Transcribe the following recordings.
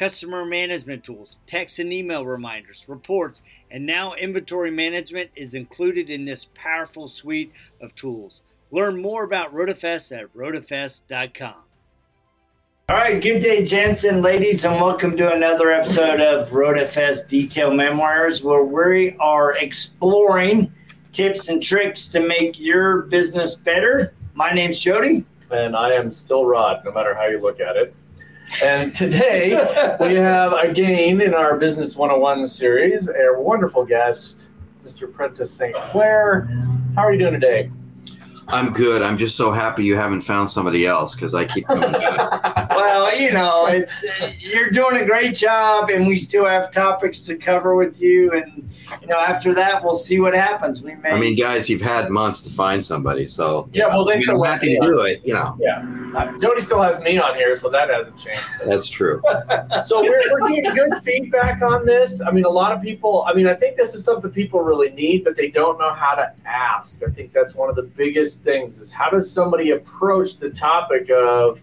customer management tools, text and email reminders, reports, and now inventory management is included in this powerful suite of tools. Learn more about RotaFest at rotafest.com. All right, good day, gents and ladies, and welcome to another episode of RotaFest Detail Memoirs, where we are exploring tips and tricks to make your business better. My name's Jody. And I am still Rod, no matter how you look at it. And today we have again in our Business 101 series a wonderful guest, Mr. Prentice St. Clair. How are you doing today? I'm good. I'm just so happy you haven't found somebody else because I keep coming back. well, you know, it's you're doing a great job, and we still have topics to cover with you. And you know, after that, we'll see what happens. We may. I mean, guys, you've had months to find somebody, so yeah. Well, they still happy to do it. You know. Yeah. Uh, Jody still has me on here, so that hasn't changed. So. That's true. so we're, we're getting good feedback on this. I mean, a lot of people. I mean, I think this is something people really need, but they don't know how to ask. I think that's one of the biggest things is how does somebody approach the topic of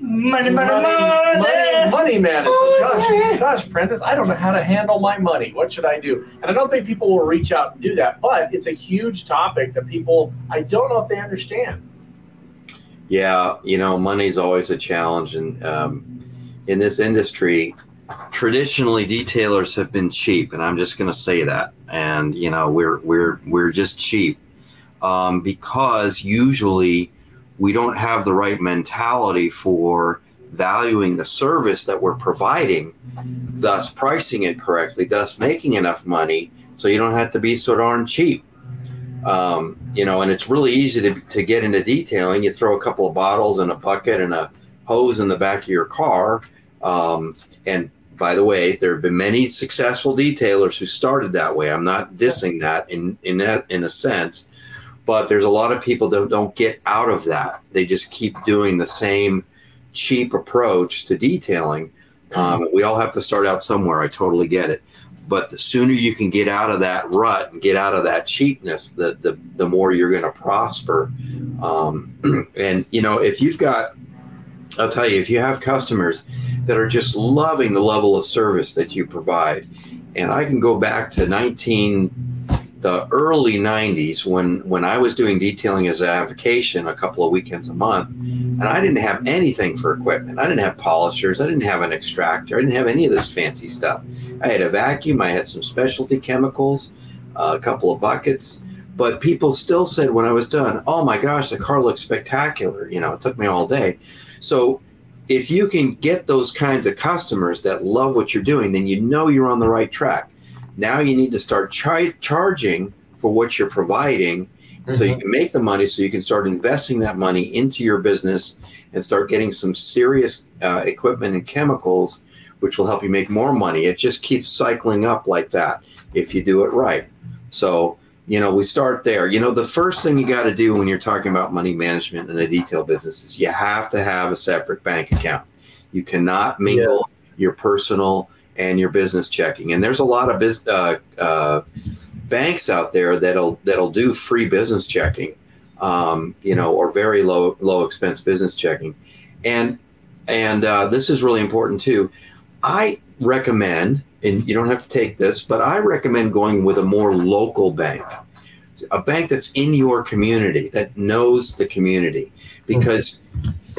money, money, money, money, money management. Gosh, gosh, Prentice, I don't know how to handle my money. What should I do? And I don't think people will reach out and do that, but it's a huge topic that people, I don't know if they understand. Yeah, you know, money's always a challenge. And um, in this industry, traditionally detailers have been cheap, and I'm just going to say that. And, you know, we're, we're, we're just cheap um, because usually we don't have the right mentality for valuing the service that we're providing, thus pricing it correctly, thus making enough money so you don't have to be so darn cheap. Um, you know, and it's really easy to, to get into detailing. You throw a couple of bottles and a bucket and a hose in the back of your car. Um, and by the way, there have been many successful detailers who started that way. I'm not dissing that in in a, in a sense, but there's a lot of people that don't get out of that. They just keep doing the same cheap approach to detailing. Um, we all have to start out somewhere. I totally get it. But the sooner you can get out of that rut and get out of that cheapness, the the, the more you're going to prosper. Um, and you know, if you've got, I'll tell you, if you have customers that are just loving the level of service that you provide, and I can go back to 19 the early 90s when when I was doing detailing as a avocation a couple of weekends a month and I didn't have anything for equipment. I didn't have polishers, I didn't have an extractor, I didn't have any of this fancy stuff. I had a vacuum, I had some specialty chemicals, uh, a couple of buckets, but people still said when I was done, "Oh my gosh, the car looks spectacular." You know, it took me all day. So if you can get those kinds of customers that love what you're doing, then you know you're on the right track now you need to start char- charging for what you're providing mm-hmm. so you mm-hmm. can make the money so you can start investing that money into your business and start getting some serious uh, equipment and chemicals which will help you make more money it just keeps cycling up like that if you do it right so you know we start there you know the first thing you got to do when you're talking about money management in a detail business is you have to have a separate bank account you cannot mingle yes. your personal and your business checking. And there's a lot of biz, uh, uh, banks out there that'll that'll do free business checking, um, you know, or very low low expense business checking. And and uh, this is really important too. I recommend, and you don't have to take this, but I recommend going with a more local bank, a bank that's in your community that knows the community, because.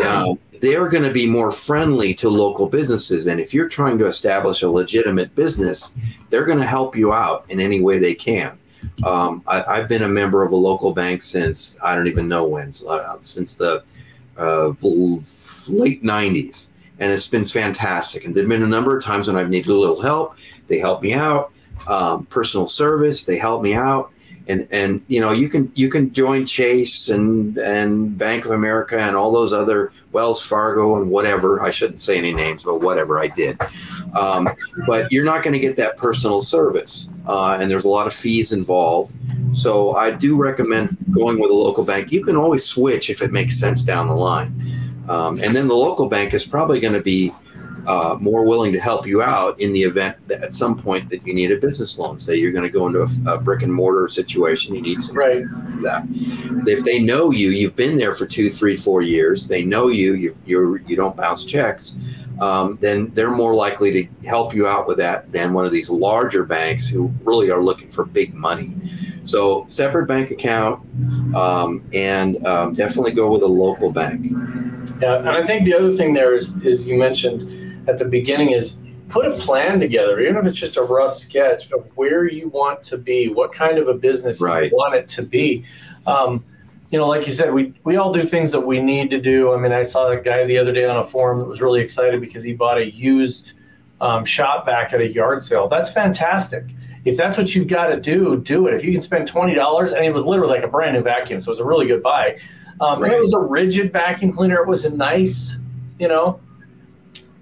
Um, they're going to be more friendly to local businesses. And if you're trying to establish a legitimate business, they're going to help you out in any way they can. Um, I, have been a member of a local bank since I don't even know when, uh, since the uh, late 90s. And it's been fantastic. And there have been a number of times when I've needed a little help. They help me out. Um, personal service, they help me out. and and you know you can you can join Chase and and Bank of America and all those other Wells Fargo and whatever. I shouldn't say any names, but whatever I did. Um, but you're not going to get that personal service, uh, and there's a lot of fees involved. So I do recommend going with a local bank. You can always switch if it makes sense down the line, um, and then the local bank is probably going to be uh, more willing to help you out in the event that at some point that you need a business loan. Say you're going to go into a, a brick and mortar situation, you need some right for that. If they know you, you've been there for two, three, four years. They know you. You you're, you don't bounce checks. Um, then they're more likely to help you out with that than one of these larger banks who really are looking for big money. So separate bank account, um, and um, definitely go with a local bank. Yeah, and I think the other thing there is is you mentioned at the beginning is put a plan together, even if it's just a rough sketch of where you want to be, what kind of a business Right. you want it to be. Um, you know, like you said, we we all do things that we need to do. I mean, I saw a guy the other day on a forum that was really excited because he bought a used um, shop vac at a yard sale. That's fantastic. If that's what you've got to do, do it. If you can spend twenty dollars, and it was literally like a brand new vacuum, so it was a really good buy. Um, and it was a Ridgid vacuum cleaner. It was a nice, you know,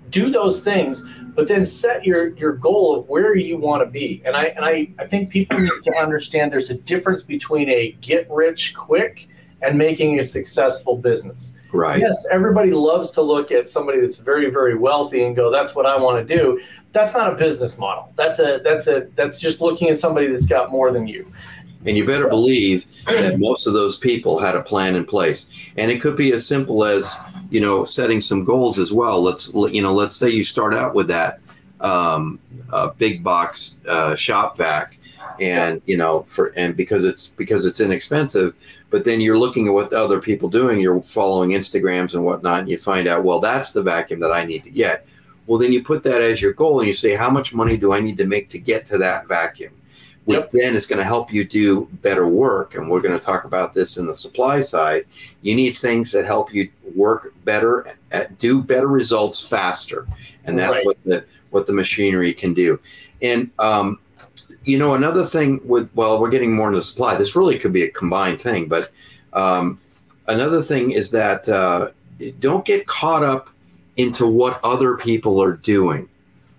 do those things, but then set your your goal of where you want to be. And I and I, I think people need to understand there's a difference between a get rich quick and making a successful business. Right. Yes, everybody loves to look at somebody that's very very wealthy and go, "That's what I want to do." That's not a business model. That's a that's a that's just looking at somebody that's got more than you. And you better believe that most of those people had a plan in place. And it could be as simple as, you know, setting some goals as well. Let's, you know, let's say you start out with that um, uh, big box uh, shop vac and, you know, for, and because it's, because it's inexpensive, but then you're looking at what the other people doing, you're following Instagrams and whatnot, and you find out, well, that's the vacuum that I need to get. Well, then you put that as your goal and you say, how much money do I need to make to get to that vacuum? Which Yep. then is going to help you do better work. And we're going to talk about this in the supply side. You need things that help you work better, at, do better results faster, and that's Right. what the what the machinery can do. And um, you know, another thing with well, we're getting more into supply. This really could be a combined thing, but um, another thing is that uh, don't get caught up into what other people are doing.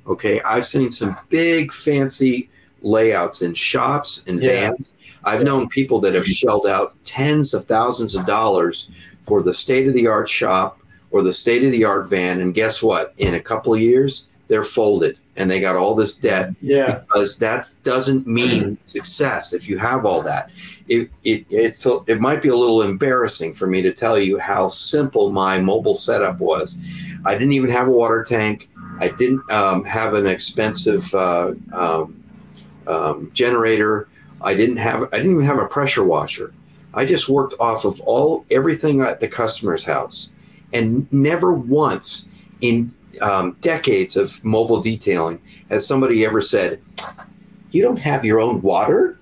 Okay, I've seen some big fancy layouts in shops and Yeah. vans. I've known people that have shelled out tens of thousands of dollars for the state of the art shop or the state of the art van. And guess what? In a couple of years, they're folded and they got all this debt Yeah. because that doesn't mean success if you have all that. It, it, it's, it might be a little embarrassing for me to tell you how simple my mobile setup was. I didn't even have a water tank. I didn't um, have an expensive uh, um, um, generator. I didn't have. I didn't even have a pressure washer. I just worked off of all everything at the customer's house, and never once in um, decades of mobile detailing has somebody ever said, "You don't have your own water."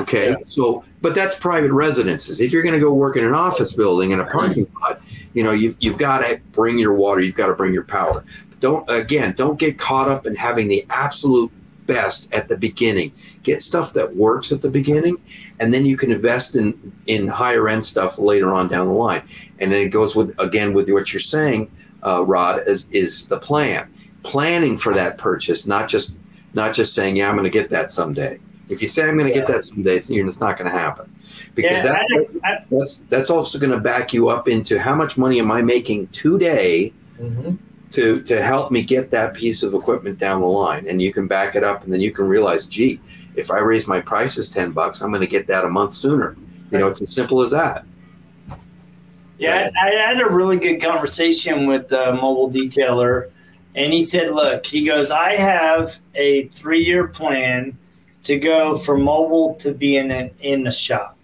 Okay, Yeah. so but that's private residences. If you're going to go work in an office building in a parking lot, you know you've you've got to bring your water. You've got to bring your power. Don't again, don't get caught up in having the absolute best at the beginning. Get stuff that works at the beginning, and then you can invest in in higher end stuff later on down the line. And then it goes with again with what you're saying, uh, Rod, is is the plan. Planning for that purchase, not just not just saying, yeah, I'm going to get that someday. If you say I'm going to get that someday, it's, it's not going to happen because Yeah, that, I- I- that's that's also going to back you up into how much money am I making today hmm to to help me get that piece of equipment down the line. And you can back it up and then you can realize gee if i raise my prices 10 bucks i'm going to get that a month sooner. You know it's as simple as that. Yeah, I, had a really good conversation with the mobile detailer, and he said, "Look, he goes, I have a three-year plan to go from mobile to being in, in the shop,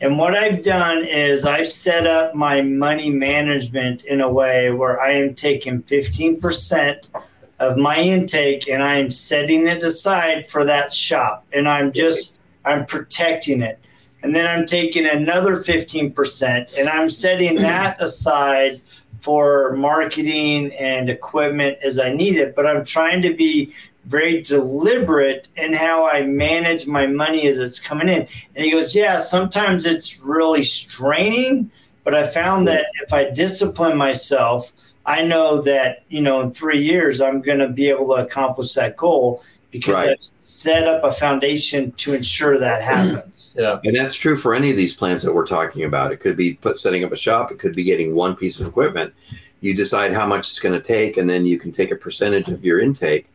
and what I've done is I've set up my money management in a way where I am taking fifteen percent." Of my intake, and I am setting it aside for that shop, and I'm just I'm protecting it and then I'm taking another 15% and I'm setting that aside for marketing and equipment as I need it. But I'm trying to be very deliberate in how I manage my money as it's coming in. And he goes, Yeah, sometimes it's really straining, but I found that if I discipline myself, I know that, you know, in three years, I'm going to be able to accomplish that goal because Right. I've set up a foundation to ensure that happens. Yeah. And that's true for any of these plans that we're talking about. It could be put setting up a shop. It could be getting one piece of equipment. You decide how much it's going to take, and then you can take a percentage of your intake.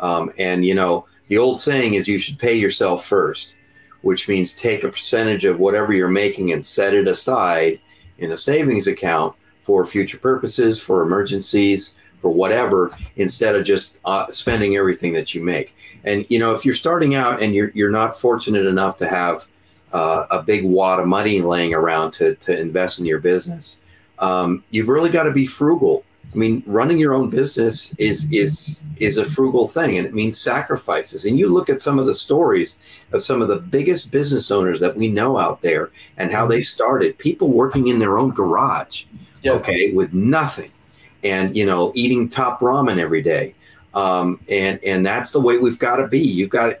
Um, and you know, the old saying is you should pay yourself first, which means take a percentage of whatever you're making and set it aside in a savings account for future purposes, for emergencies, for whatever, instead of just uh, spending everything that you make. And you know, if you're starting out and you're you're not fortunate enough to have uh, a big wad of money laying around to, to invest in your business, um, you've really got to be frugal. I mean, running your own business is is is a frugal thing, and it means sacrifices. And you look at some of the stories of some of the biggest business owners that we know out there, and how they started. People working in their own garage, Yeah. okay, with nothing, and you know, eating top ramen every day. Um, and and that's the way we've got to be. You've got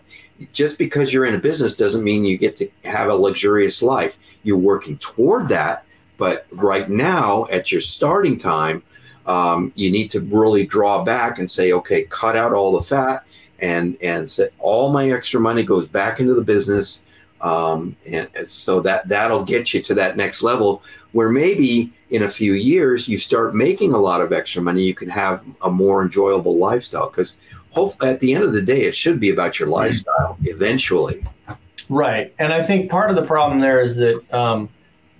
just because you're in a business doesn't mean you get to have a luxurious life. You're working toward that, but right now at your starting time, um, you need to really draw back and say, okay, cut out all the fat, and and say, all my extra money goes back into the business, um, and so that that'll get you to that next level where maybe in a few years you start making a lot of extra money. You can have a more enjoyable lifestyle because hope at the end of the day it should be about your lifestyle eventually. Right. And I think part of the problem there is that um,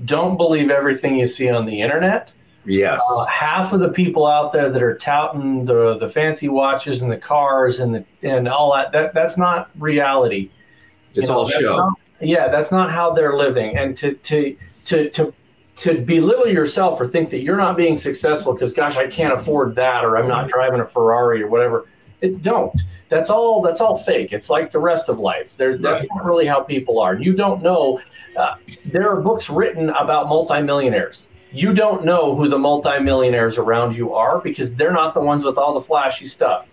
don't believe everything you see on the internet. Yes. Uh, half of the people out there that are touting the the fancy watches and the cars and the and all that, that that's not reality. it's You know, all show. not- yeah, that's not how they're living. And to to to to to belittle yourself or think that you're not being successful because gosh, I can't afford that or I'm not driving a Ferrari or whatever. It don't. That's all. That's all fake. It's like the rest of life. There, that's Right. not really how people are. You don't know. Uh, there are books written about multimillionaires. You don't know who the multimillionaires around you are because they're not the ones with all the flashy stuff.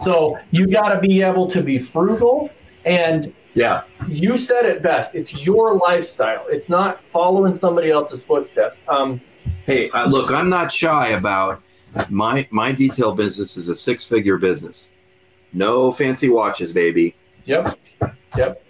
So you got to be able to be frugal and Yeah. you said it best. It's your lifestyle. It's not following somebody else's footsteps. Um, Hey, uh, look, I'm not shy about my my detail business is a six figure business. No fancy watches, baby. yep, yep, yep.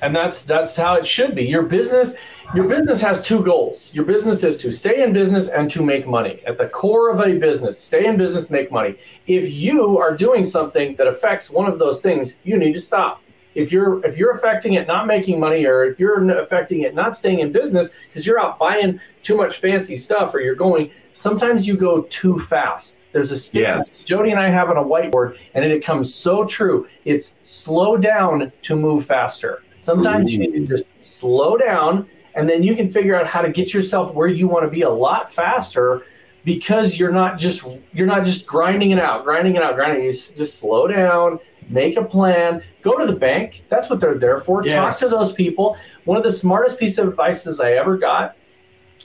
And that's that's how it should be. Your business, your business has two goals. Your business is to stay in business and to make money. At the core of a business, stay in business, make money. If you are doing something that affects one of those things, you need to stop. If you're if you're affecting it not making money, or if you're affecting it not staying in business because you're out buying too much fancy stuff, or you're going, sometimes you go too fast. There's a statement Yes. Jody and I have on a whiteboard, and it comes so true. It's slow down to move faster. Sometimes you need to just slow down, and then you can figure out how to get yourself where you want to be a lot faster because you're not just you're not just grinding it out, grinding it out, grinding. You just slow down, make a plan, go to the bank. That's what they're there for. Yes. Talk to those people. One of the smartest piece of advices I ever got.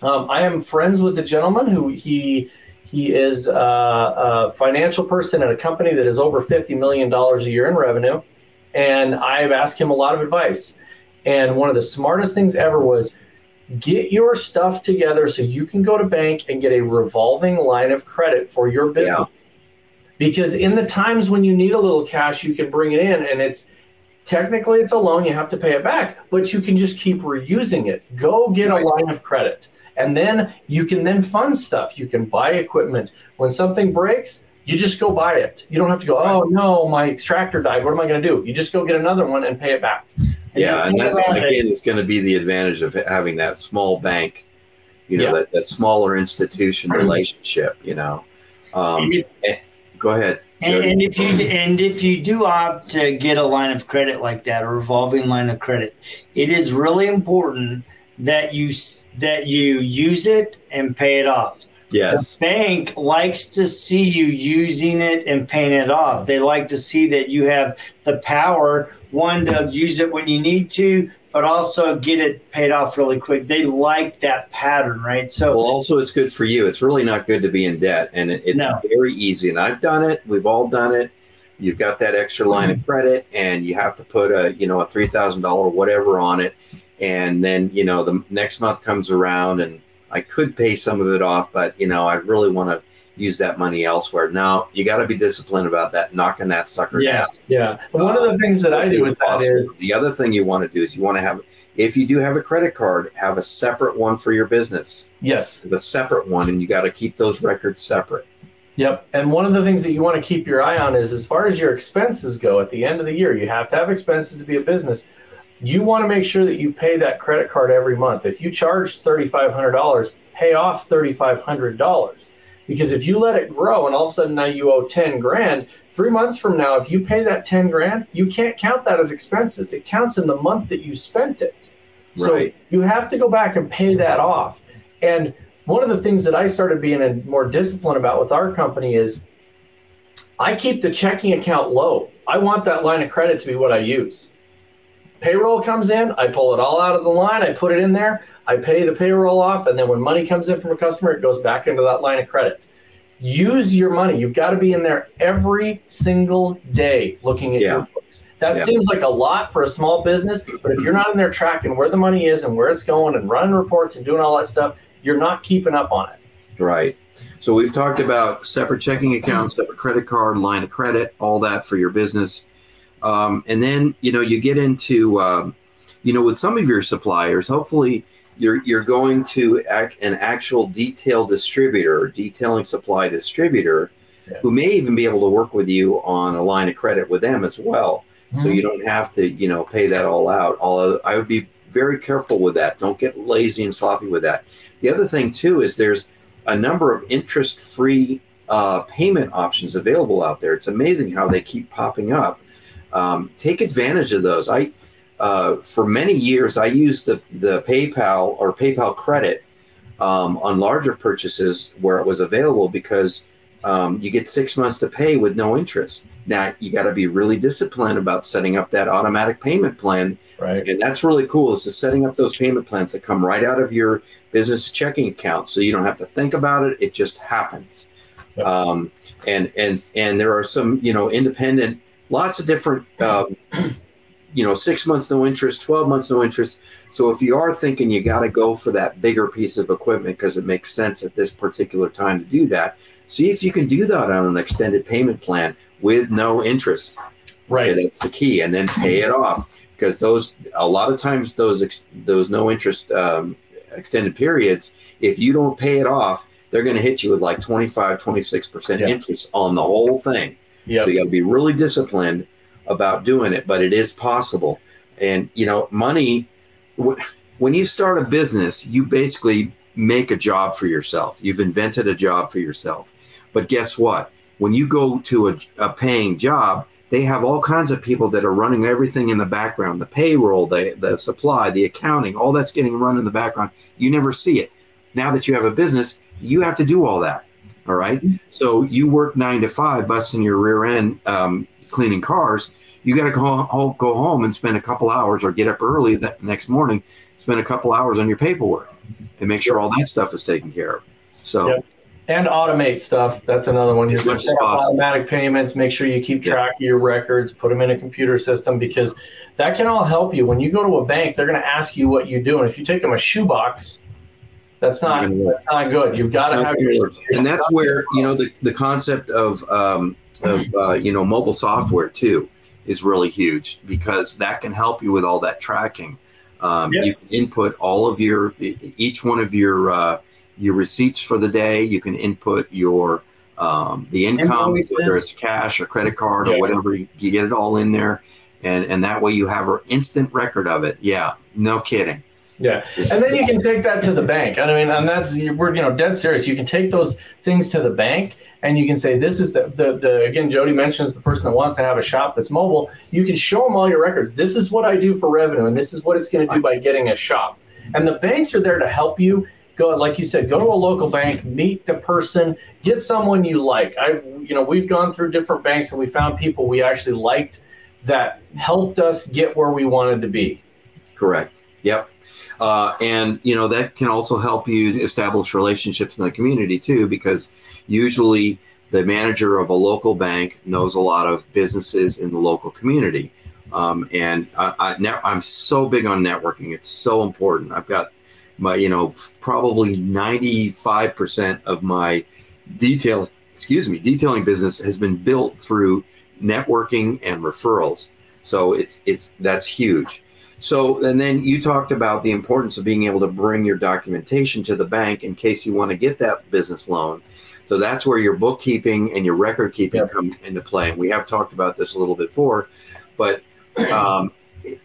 Um, I am friends with the gentleman who he he is uh, a financial person at a company that is over fifty million dollars a year in revenue, and I've asked him a lot of advice. And one of the smartest things ever was get your stuff together so you can go to bank and get a revolving line of credit for your business. Because in the times when you need a little cash, you can bring it in and it's technically it's a loan, you have to pay it back, but you can just keep reusing it. Go get a line of credit. And then you can then fund stuff. You can buy equipment. When something breaks, you just go buy it. You don't have to go, oh no, my extractor died. What am I going to do? You just go get another one and pay it back. Yeah, and that's again, it's going to be the advantage of having that small bank, you know, Yeah. that, that smaller institution relationship. You know, um, And if- eh, go ahead. And, and if you and if you do opt to get a line of credit like that, a revolving line of credit, it is really important that you that you use it and pay it off. Yes, The bank likes to see you using it and paying it off. They like to see that you have the power one to use it when you need to, but also get it paid off really quick. They like that pattern, right? So Well, also, it's good for you. It's really not good to be in debt, and it's No. very easy. And I've done it. We've all done it. you've got that extra line of mm-hmm. credit and you have to put a you know a three thousand dollar whatever on it and then you know the next month comes around and i could pay some of it off but you know i really want to use that money elsewhere now you got to be disciplined about that knocking that sucker Yes, down yeah. And one of the uh, things that I do with that is the other thing you want to do is you want to have if you do have a credit card have a separate one for your business yes, have a separate one and you got to keep those records separate Yep. And one of the things that you want to keep your eye on is as far as your expenses go at the end of the year, you have to have expenses to be a business. You want to make sure that you pay that credit card every month. If you charge $3,500, pay off $3,500. Because if you let it grow and all of a sudden now you owe 10 grand, three months from now, if you pay that 10 grand, you can't count that as expenses. It counts in the month that you spent it. So Right. you have to go back and pay that off. And one of the things that I started being more disciplined about with our company is I keep the checking account low. I want that line of credit to be what I use. Payroll comes in, I pull it all out of the line, I put it in there, I pay the payroll off, and then when money comes in from a customer, it goes back into that line of credit. Use your money. You've got to be in there every single day looking at Yeah. your books. That Yeah. seems like a lot for a small business, but if you're not in there tracking where the money is and where it's going and running reports and doing all that stuff, you're not keeping up on it. Right. So we've talked about separate checking accounts, separate credit card, line of credit, all that for your business. Um, and then, you know, you get into, um, you know, with some of your suppliers, hopefully you're, you're going to an actual detail distributor, detailing supply distributor, Yeah. who may even be able to work with you on a line of credit with them as well. So you don't have to, you know, pay that all out. Although I would be very careful with that. Don't get lazy and sloppy with that. The other thing too is there's a number of interest-free uh, payment options available out there. It's amazing how they keep popping up. Um, take advantage of those. I, uh, for many years, I used the the PayPal or PayPal credit um, on larger purchases where it was available because um, you get six months to pay with no interest. Now you got to be really disciplined about setting up that automatic payment plan Right. and that's really cool is just setting up those payment plans that come right out of your business checking account so you don't have to think about it it just happens Yep. um, and and and there are some you know independent lots of different um, you know six months no interest 12 months no interest so if you are thinking you got to go for that bigger piece of equipment because it makes sense at this particular time to do that see if you can do that on an extended payment plan with no interest Right. Okay, that's the key, and then pay it off because those a lot of times those ex, those no interest um, extended periods, if you don't pay it off, they're going to hit you with like 25, 26 percent Yeah. interest on the whole thing. Yep. So you got to be really disciplined about doing it, but it is possible. And you know, money. When you start a business, you basically make a job for yourself. You've invented a job for yourself. But guess what? When you go to a, a paying job, they have all kinds of people that are running everything in the background the payroll, the, the supply, the accounting, all that's getting run in the background. You never see it. Now that you have a business, you have to do all that. All right. So you work nine to five, busting your rear end, um, cleaning cars. You got to go home, go home and spend a couple hours or get up early that next morning, spend a couple hours on your paperwork and make sure all that stuff is taken care of. So, Yep. and automate stuff. That's another one. As much as set up automatic payments. Make sure you keep Yeah. track of your records. Put them in a computer system because that can all help you. When you go to a bank, they're going to ask you what you do, and if you take them a shoebox, that's not that's not good. You've got to have your and that's where you know the, the concept of um, of uh, you know mobile software too is really huge because that can help you with all that tracking. Um, Yeah. You can input all of your each one of your uh, your receipts for the day. You can input your um, the income, whether it's cash or credit card Yeah. or whatever. You get it all in there, and and that way you have an instant record of it. Yeah, no kidding. Yeah, and then you can take that to the bank. I mean, and that's we're you know dead serious. You can take those things to the bank, and you can say, "This is the the, the again." Jody mentions the person that wants to have a shop that's mobile. You can show them all your records. This is what I do for revenue, and this is what it's going to do by getting a shop. And the banks are there to help you. Go like you said, go to a local bank, meet the person, get someone you like. I you know we've gone through different banks and we found people we actually liked that helped us get where we wanted to be. Correct. Yep. Uh, and you know that can also help you establish relationships in the community too, because usually the manager of a local bank knows a lot of businesses in the local community. Um, and I, I'm so big on networking. It's so important. I've got my, you know, probably 95% of my detail, excuse me, detailing business has been built through networking and referrals. So it's, it's, that's huge. So, and then you talked about the importance of being able to bring your documentation to the bank in case you want to get that business loan. So that's where your bookkeeping and your record keeping yep. come into play. And we have talked about this a little bit before, but um,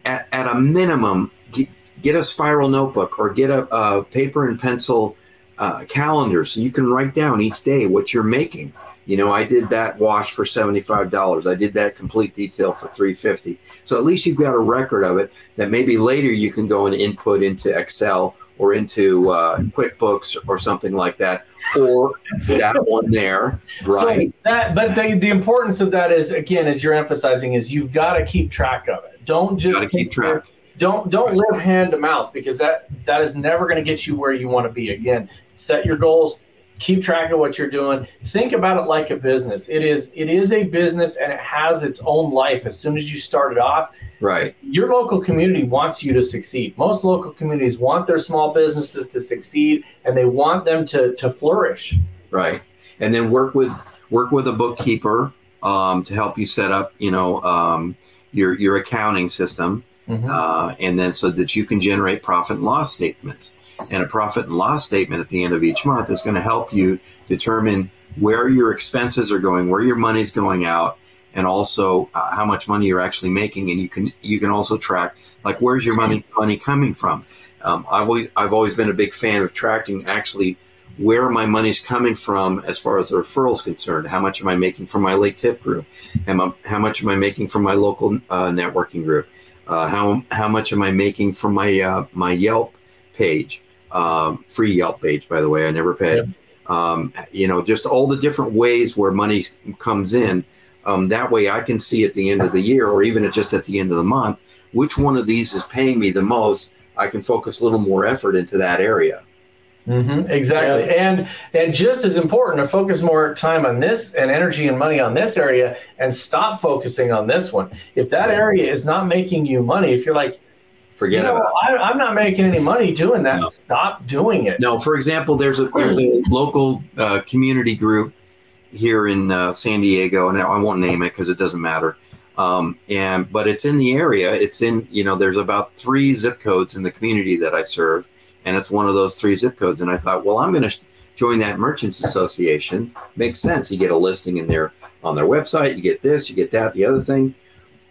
at, at, a minimum, get, get, a spiral notebook or get a, a paper and pencil uh, calendar so you can write down each day what you're making. You know, I did that wash for $75. I did that complete detail for 350. So at least you've got a record of it that maybe later you can go and input into Excel or into uh, QuickBooks or something like that, or that one there, right? So that, but the, the importance of that is again, as you're emphasizing, is you've got to keep track of it. Don't just keep track. don't don't live hand to mouth because that that is never going to get you where you want to be. Again, set your goals, keep track of what you're doing. Think about it like a business. It is it is a business and it has its own life. As soon as you start it off right. your local community wants you to succeed. Most local communities want their small businesses to succeed and they want them to to flourish. Right. And then work with work with a bookkeeper um, to help you set up you know um, your your accounting system mm-hmm. uh, and then so that you can generate profit and loss statements and a profit and loss statement at the end of each month is going to help you determine where your expenses are going, where your money's going out, and also uh, how much money you're actually making. And you can you can also track like where's your money money coming from. Um, I've always I've always been a big fan of tracking actually where my money's coming from as far as the referrals concerned. How much am I making from my late tip group? How, how much am I making from my local uh, networking group? Uh, how how much am I making from my uh, my Yelp page? Um, free Yelp page, by the way. I never paid. Yeah. Um, you know, just all the different ways where money comes in. Um, that way, I can see at the end of the year, or even just at the end of the month, which one of these is paying me the most. I can focus a little more effort into that area. Mm-hmm, exactly, yeah. and and just as important to focus more time on this and energy and money on this area, and stop focusing on this one. If that area is not making you money, if you're like, forget you know, about it. I, am not making any money doing that. No. Stop doing it. No, for example, there's a there's a local uh, community group here in uh, San Diego, and I won't name it because it doesn't matter. Um, and but it's in the area. It's in you know there's about three zip codes in the community that I serve, and it's one of those three zip codes. And I thought, well, I'm going to join that merchants association. Makes sense. You get a listing in there on their website. You get this. You get that. The other thing.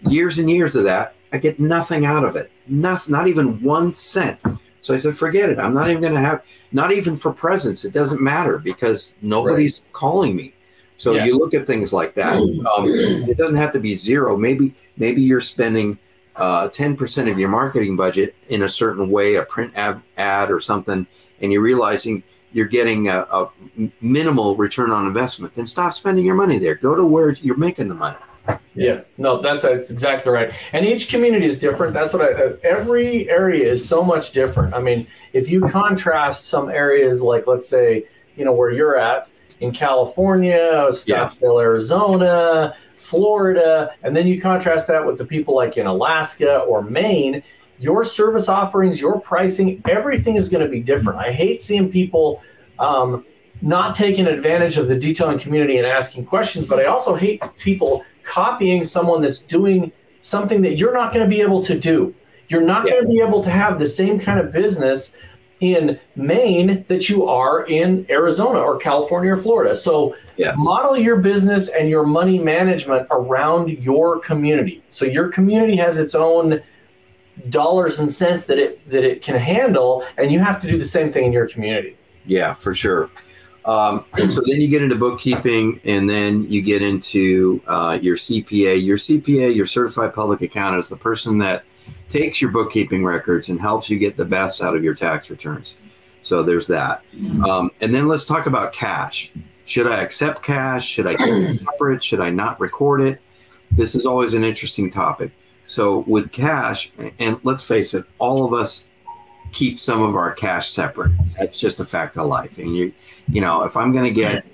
Years and years of that. I get nothing out of it not, not even one cent. So I said, forget it. I'm not even going to have, not even for presents. It doesn't matter because nobody's right. calling me. So yeah. you look at things like that. Um, it doesn't have to be zero. Maybe, maybe you're spending uh, 10% of your marketing budget in a certain way, a print ad, ad or something, and you're realizing you're getting a, a minimal return on investment. Then stop spending your money there. Go to where you're making the money. Yeah, no, that's, that's exactly right. And each community is different. That's what I, uh, every area is so much different. I mean, if you contrast some areas like, let's say, you know, where you're at in California, Scottsdale, yeah. Arizona, Florida, and then you contrast that with the people like in Alaska or Maine, your service offerings, your pricing, everything is going to be different. I hate seeing people um, not taking advantage of the detailing community and asking questions, but I also hate people copying someone that's doing something that you're not going to be able to do. You're not yeah. going to be able to have the same kind of business in Maine that you are in Arizona or California or Florida. So yes. model your business and your money management around your community. So your community has its own dollars and cents that it that it can handle and you have to do the same thing in your community. Yeah, for sure. Um, so then you get into bookkeeping, and then you get into uh, your CPA. Your CPA, your certified public accountant, is the person that takes your bookkeeping records and helps you get the best out of your tax returns. So there's that. Um, and then let's talk about cash. Should I accept cash? Should I keep it separate? Should I not record it? This is always an interesting topic. So with cash, and let's face it, all of us keep some of our cash separate. That's just a fact of life. And you, you know, if I'm going to get,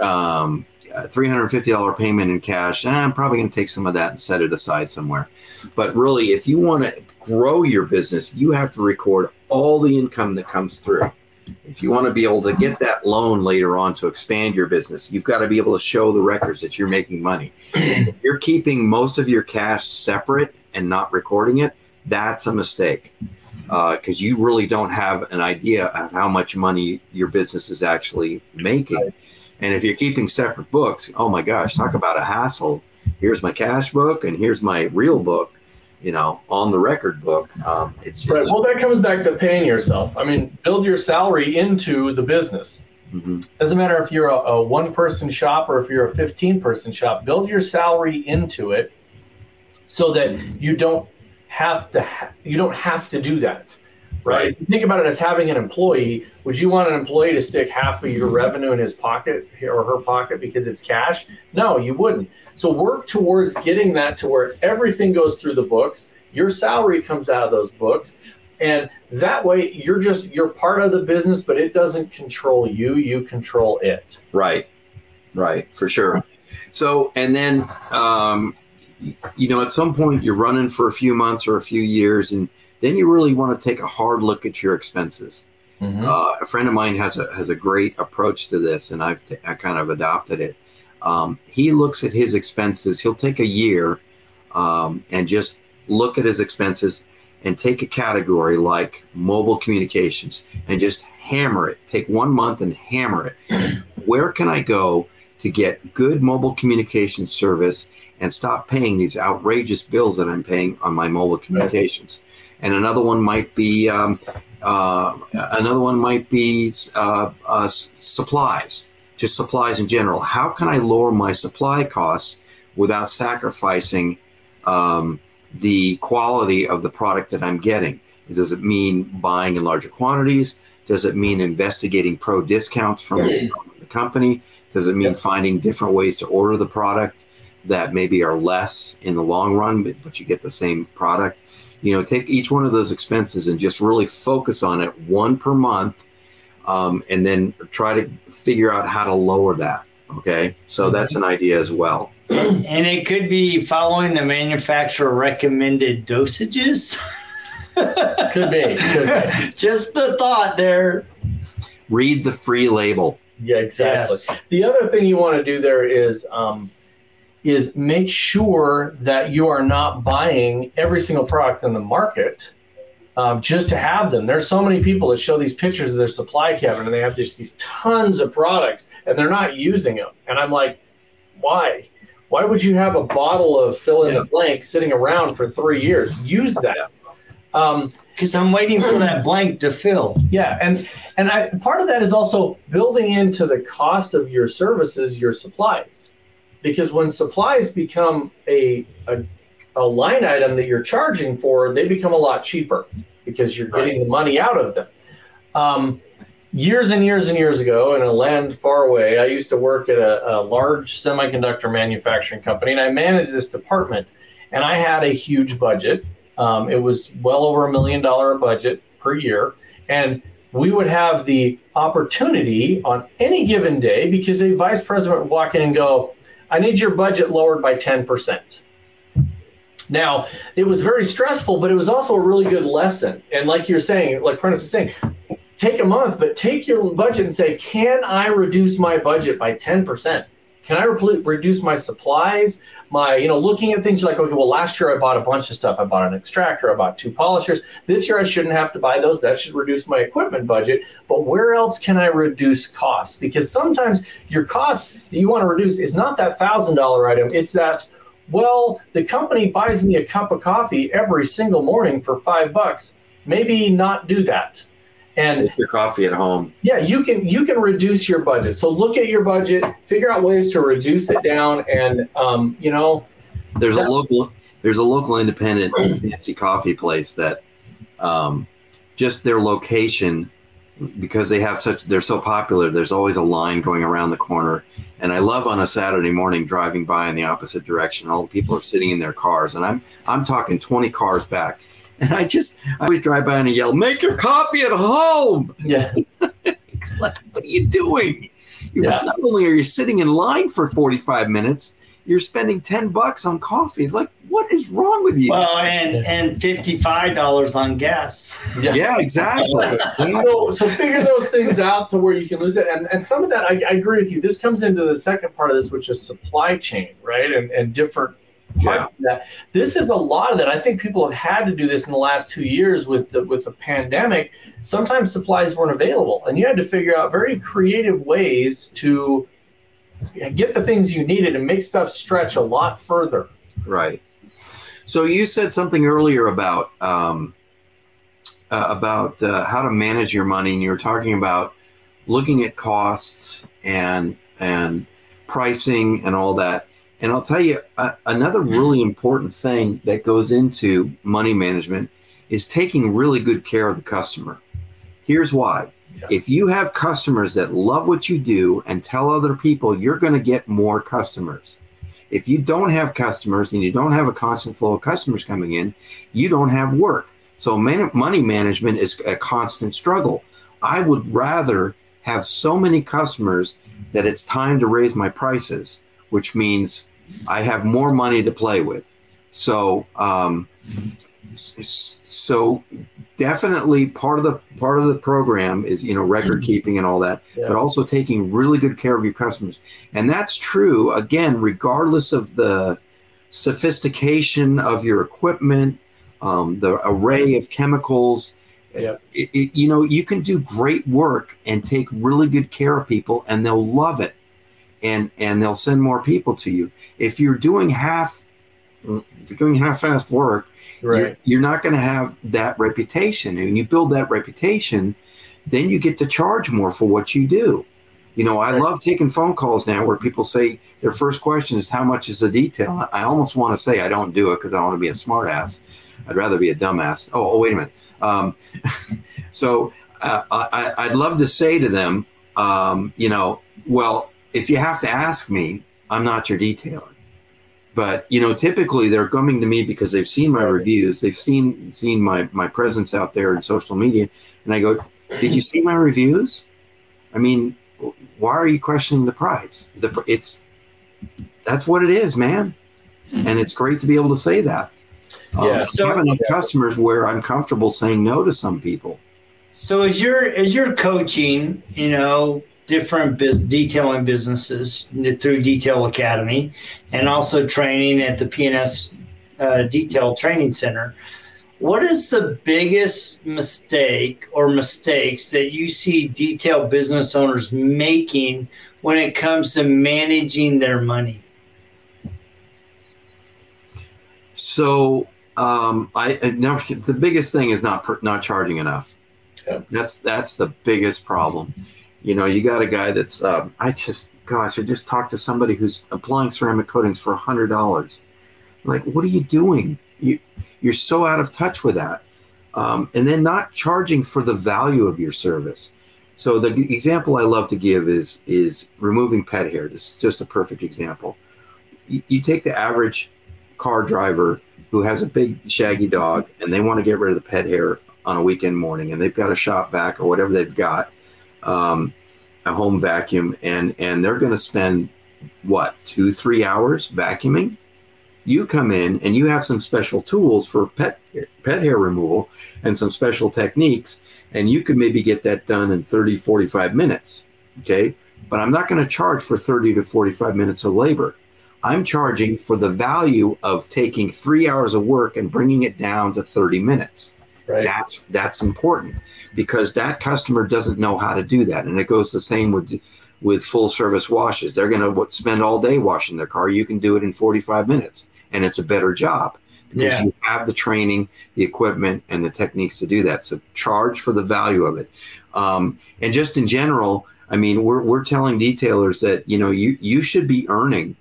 um, a $350 payment in cash. eh, I'm probably going to take some of that and set it aside somewhere. But really, if you want to grow your business, you have to record all the income that comes through. If you want to be able to get that loan later on to expand your business, you've got to be able to show the records that you're making money. if you're keeping most of your cash separate and not recording it, that's a mistake because uh, you really don't have an idea of how much money your business is actually making. And if you're keeping separate books, oh my gosh, talk about a hassle. Here's my cash book and here's my real book, you know, on the record book. Um, it's just, Right. Well, that comes back to paying yourself. I mean, build your salary into the business. Mhm. Doesn't matter if you're a, a one person shop or if you're a 15 person shop, build your salary into it so that you don't have to ha- you don't have to do that. Right. You Think about it as having an employee. Would you want an employee to stick half of your revenue in his pocket or her pocket because it's cash? No, you wouldn't. So work towards getting that to where everything goes through the books. Your salary comes out of those books. And that way you're just you're part of the business, but it doesn't control you. You control it. Right, right, for sure. So, and then, um, you know, at some point you're running for a few months or a few years, and then you really want to take a hard look at your expenses. Uh, a friend of mine has a has a great approach to this, and I've t- I kind of adopted it. Um, he looks at his expenses. He'll take a year um, and just look at his expenses and take a category like mobile communications and just hammer it. Take one month and hammer it. Where can I go to get good mobile communication service and stop paying these outrageous bills that I'm paying on my mobile communications? And another one might be um, uh, another one might be uh, uh, supplies, just supplies in general. How can I lower my supply costs without sacrificing um, the quality of the product that I'm getting? Does it mean buying in larger quantities? Does it mean investigating pro discounts from, from the company? Does it mean finding different ways to order the product that maybe are less in the long run, but, but you get the same product? You know, take each one of those expenses and just really focus on it one per month, um, and then try to figure out how to lower that. Okay, so that's an idea as well. And it could be following the manufacturer recommended dosages. Could be. Could be. Just a thought there. Read the free label. Yeah, exactly. Yes. The other thing you want to do there is um, is make sure that you are not buying every single product in the market um, just to have them. There's so many people that show these pictures of their supply cabinet and they have just these tons of products and they're not using them. And I'm like, why? Why would you have a bottle of fill in the blank sitting around for three years? Use that. Um, Because I'm waiting for that blank to fill. yeah, and and I, part of that is also building into the cost of your services your supplies, because when supplies become a a, a line item that you're charging for, they become a lot cheaper because you're getting the money out of them. Um, years and years and years ago, in a land far away, I used to work at a, a large semiconductor manufacturing company, and I managed this department, and I had a huge budget. Um, it was well over a million dollar budget per year, and we would have the opportunity on any given day because a vice president would walk in and go, I need your budget lowered by 10%. Now, it was very stressful, but it was also a really good lesson. And like you're saying, like Prentice is saying, take a month, but take your budget and say, can I reduce my budget by 10%? Can I re- reduce my supplies? My, you know, looking at things like, okay, well, last year I bought a bunch of stuff. I bought an extractor, I bought two polishers. This year I shouldn't have to buy those. That should reduce my equipment budget. But where else can I reduce costs? Because sometimes your costs that you want to reduce is not that thousand dollar item. It's that, well, the company buys me a cup of coffee every single morning for five bucks. Maybe not do that. And Make your coffee at home. yeah, you can you can reduce your budget. So look at your budget, figure out ways to reduce it down, and um, you know, There's a local there's a local independent fancy coffee place that um, just their location because they have such they're so popular there's always a line going around the corner and i love on a saturday morning driving by in the opposite direction all the people are sitting in their cars and i'm i'm talking 20 cars back and i just i always drive by and I yell make your coffee at home yeah, like, what are you doing You- Yeah. Not only are you sitting in line for 45 minutes, you're spending 10 bucks on coffee. Like, what is wrong with you? Well, and and fifty five dollars on gas. yeah, exactly. So, so figure those things out to where you can lose it, and and some of that I, I agree with you. This comes into the second part of this, which is supply chain, right, and and different. That. This is a lot of that. I think people have had to do this in the last two years with the with the pandemic. Sometimes supplies weren't available, and you had to figure out very creative ways to get the things you needed and make stuff stretch a lot further. Right. So you said something earlier about um, uh, about uh, how to manage your money, and you were talking about looking at costs and and pricing and all that. And I'll tell you uh, another really important thing that goes into money management is taking really good care of the customer. Here's why. Yeah. If you have customers that love what you do and tell other people, you're going to get more customers if you don't have customers and you don't have a constant flow of customers coming in, you don't have work. So man- money management is a constant struggle. I would rather have so many customers that it's time to raise my prices, which means I have more money to play with. So, um, so definitely part of the part of the program is you know record keeping and all that Yeah. but also taking really good care of your customers. And that's true, again, regardless of the sophistication of your equipment, um, the array of chemicals. Yeah. It, it- you know, you can do great work and take really good care of people, and they'll love it, and and they'll send more people to you. If you're doing half, if you're doing half-assed work, you're, you're not going to have that reputation. And when you build that reputation, then you get to charge more for what you do. You know, I Right. love taking phone calls now where people say their first question is, How much is a detail? I almost want to say I don't do it because I want to be a smartass. I'd rather be a dumbass. Oh, oh wait a minute. Um, so uh, I, I'd love to say to them, um, you know, well, if you have to ask me, I'm not your detailer. But you know typically they're coming to me because they've seen my reviews they've seen seen my my presence out there in social media and i go did you see my reviews? I mean why are you questioning the price? The it's that's what it is man. And it's great to be able to say that. Um, Yeah. I have enough customers where i'm comfortable saying no to some people. So as you're as you're coaching, you know, different biz- detailing businesses through Detail Academy, and also training at the PNS uh, Detail Training Center, what is the biggest mistake or mistakes that you see detail business owners making when it comes to managing their money? So um, I I- no, the biggest thing is not not charging enough. Yeah. That's that's the biggest problem. You know, you got a guy that's um, I just gosh, I just talked to somebody who's applying ceramic coatings for a hundred dollars. Like, what are you doing? You you're so out of touch with that, um, and then not charging for the value of your service. So the example I love to give is is removing pet hair. This is just a perfect example. You, you take the average car driver who has a big shaggy dog and they want to get rid of the pet hair on a weekend morning and they've got a shop vac or whatever they've got um, a home vacuum and and they're going to spend what two three hours vacuuming? You come in and you have some special tools for pet pet hair removal and some special techniques and you could maybe get that done in 30 45 minutes okay? But i'm not going to charge for 30 to 45 minutes of labor. I'm charging for the value of taking three hours of work and bringing it down to 30 minutes. Right. That's that's important because that customer doesn't know how to do that, and it goes the same with with full service washes. They're going to spend all day washing their car. You can do it in 45 minutes, and it's a better job because Yeah. you have the training, the equipment, and the techniques to do that. So charge for the value of it, um, and just in general. I mean, we're, we're telling detailers that you know you you should be earning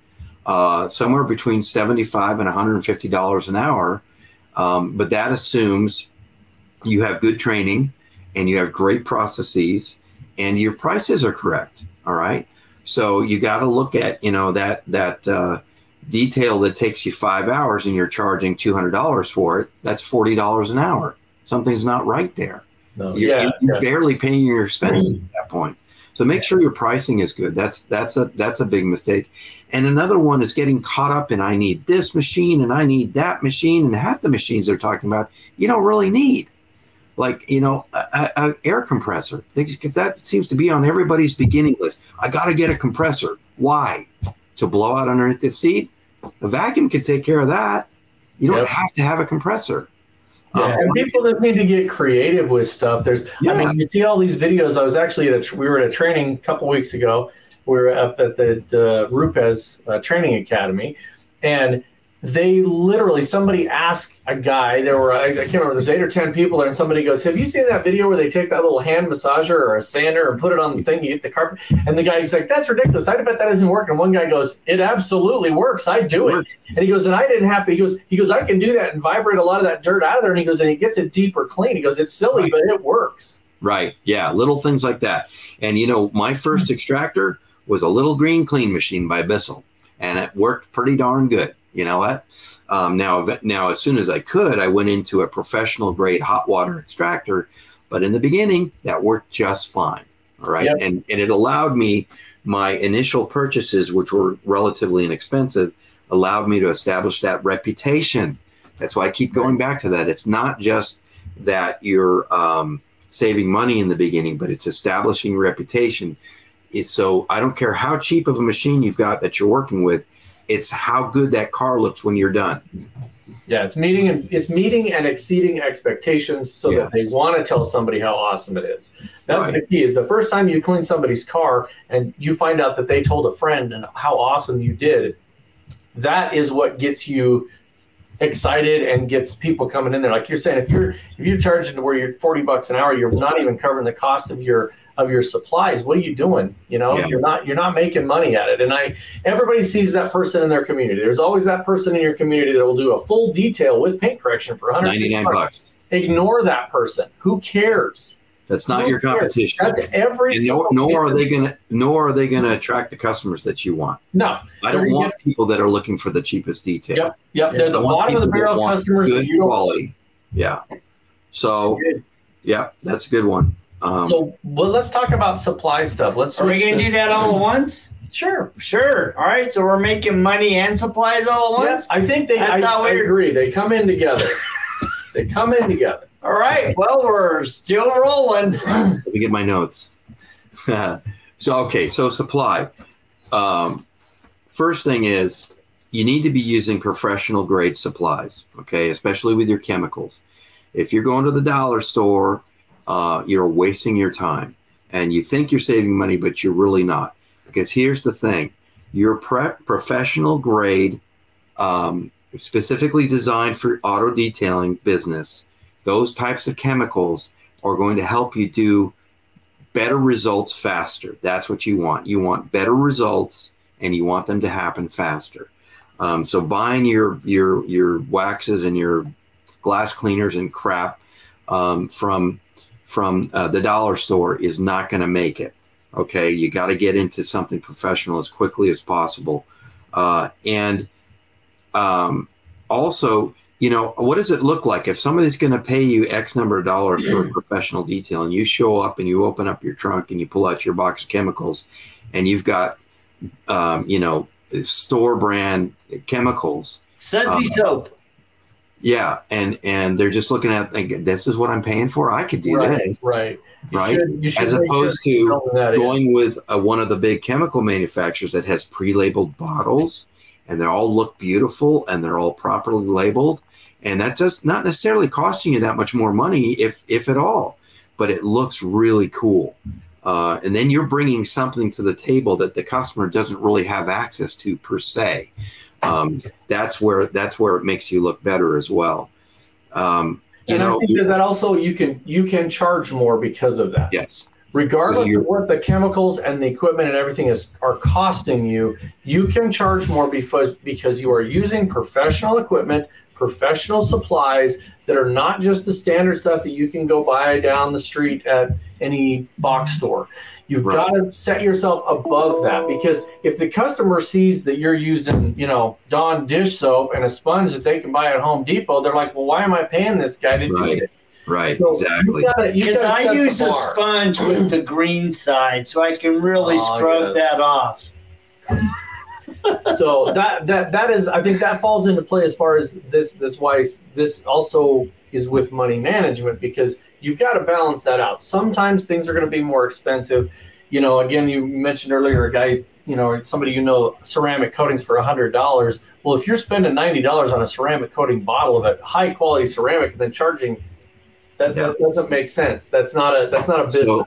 uh, somewhere between seventy-five and one hundred and fifty dollars an hour, um, but that assumes you have good training and you have great processes and your prices are correct. All right, so you got to look at you know that that uh, detail that takes you five hours and you're charging two hundred dollars for it. That's forty dollars an hour. Something's not right there. No. You're, Yeah. you're yeah. barely paying your expenses at that point. So make sure your pricing is good. That's that's a that's a big mistake. And another one is getting caught up in I need this machine and I need that machine and half the machines they're talking about you don't really need. Like you know, an air compressor. That seems to be on everybody's beginning list. I got to get a compressor. Why? To blow out underneath the seat. A vacuum can take care of that. You don't yep. have to have a compressor. Yeah, um, and people that need to get creative with stuff. There's, yeah. I mean, you see all these videos. I was actually at a, we were at a training a couple weeks ago. We were up at the, the Rupes uh, Training Academy, and they literally somebody asked a guy there were I, I, can't remember there's eight or ten people there and somebody goes have you seen that video where they take that little hand massager or a sander and put it on the thing you get the carpet? And the guy's like that's ridiculous i bet that doesn't work and one guy goes it absolutely works i do it. And he goes and i didn't have to he goes he goes i can do that and vibrate a lot of that dirt out of there and he goes and he gets it deeper clean he goes it's silly right. but it works. Right yeah little things like that. And you know my first extractor was a little green clean machine by bissell and it worked pretty darn good you know what? Um, now, now, as soon as I could, I went into a professional grade hot water extractor. But in the beginning, that worked just fine. All right, yep. and and it allowed me my initial purchases, which were relatively inexpensive, allowed me to establish that reputation. That's why I keep going back to that. It's not just that you're um, saving money in the beginning, but it's establishing reputation. It's so I don't care how cheap of a machine you've got that you're working with it's how good that car looks when you're done. Yeah, it's meeting and it's meeting and exceeding expectations so yes. that they want to tell somebody how awesome it is. That's right. the key. Is the first time you clean somebody's car and you find out that they told a friend and how awesome you did, that is what gets you excited and gets people coming in there. Like you're saying, if you're if you're charging to where you're forty bucks an hour, you're not even covering the cost of your of your supplies what are you doing you know yeah. you're not you're not making money at it and i everybody sees that person in their community there's always that person in your community that will do a full detail with paint correction for 199 bucks ignore that person who cares that's not Who your competition. That's every. nor, nor are they to. Nor are they going to attract the customers that you want. No, I don't want people that are looking for the cheapest detail. Yep, yep. They're the bottom of the barrel customers. Good quality. Yeah. So, yeah, that's a good one. Um, so, well, let's talk about supply stuff. Let's. Are we going to do that all at once? Sure. Sure. All right. So we're making money and supplies all at once. Yeah, I think they. I, I, I agree. They come in together. they come in together. All right. Well, we're still rolling. Let me get my notes. so okay. So supply. Um, first thing is you need to be using professional grade supplies. Okay, especially with your chemicals. If you're going to the dollar store uh, you're wasting your time and you think you're saving money, but you're really not. Because here's the thing your pre- professional grade, um, specifically designed for auto detailing business, those types of chemicals are going to help you do better results faster. That's what you want. You want better results and you want them to happen faster. Um, so buying your your your waxes and your glass cleaners and crap um, from from uh, the dollar store is not going to make it. Okay, you got to get into something professional as quickly as possible, uh, and um, also, you know, what does it look like? If somebody's going to pay you X number of dollars for a professional detail, and you show up and you open up your trunk and you pull out your box of chemicals, and you've got, um, you know, store brand chemicals, Sudsy um, soap yeah, and and they're just looking at thinking, this is what I'm paying for. I could do right, this, right? You right. Should, should As opposed to going with a, one of the big chemical manufacturers that has pre-labeled bottles, and they all look beautiful and they're all properly labeled, and that's just not necessarily costing you that much more money, if if at all, but it looks really cool. Uh, and then you're bringing something to the table that the customer doesn't really have access to per se um, that's where that's where it makes you look better as well. Um, you and know, I think that, that also you can you can charge more because of that. Yes. Regardless of what the chemicals and the equipment and everything is are costing you, you can charge more because because you are using professional equipment, professional supplies that are not just the standard stuff that you can go buy down the street at any box store. You've right. got to set yourself above that because if the customer sees that you're using, you know, Dawn dish soap and a sponge that they can buy at Home Depot, they're like, "Well, why am I paying this guy to right. do it?" Right, So exactly. You gotta, you Because I use a sponge with the green side, so I can really Oh, scrub yes. that off. so that that that is i think that falls into play as far as this this why this also is with money management because you've got to balance that out sometimes things are going to be more expensive you know again you mentioned earlier a guy you know somebody you know ceramic coatings for $100 well if you're spending $90 on a ceramic coating bottle of a high quality ceramic and then charging that, Yeah. that doesn't make sense that's not a that's not a business So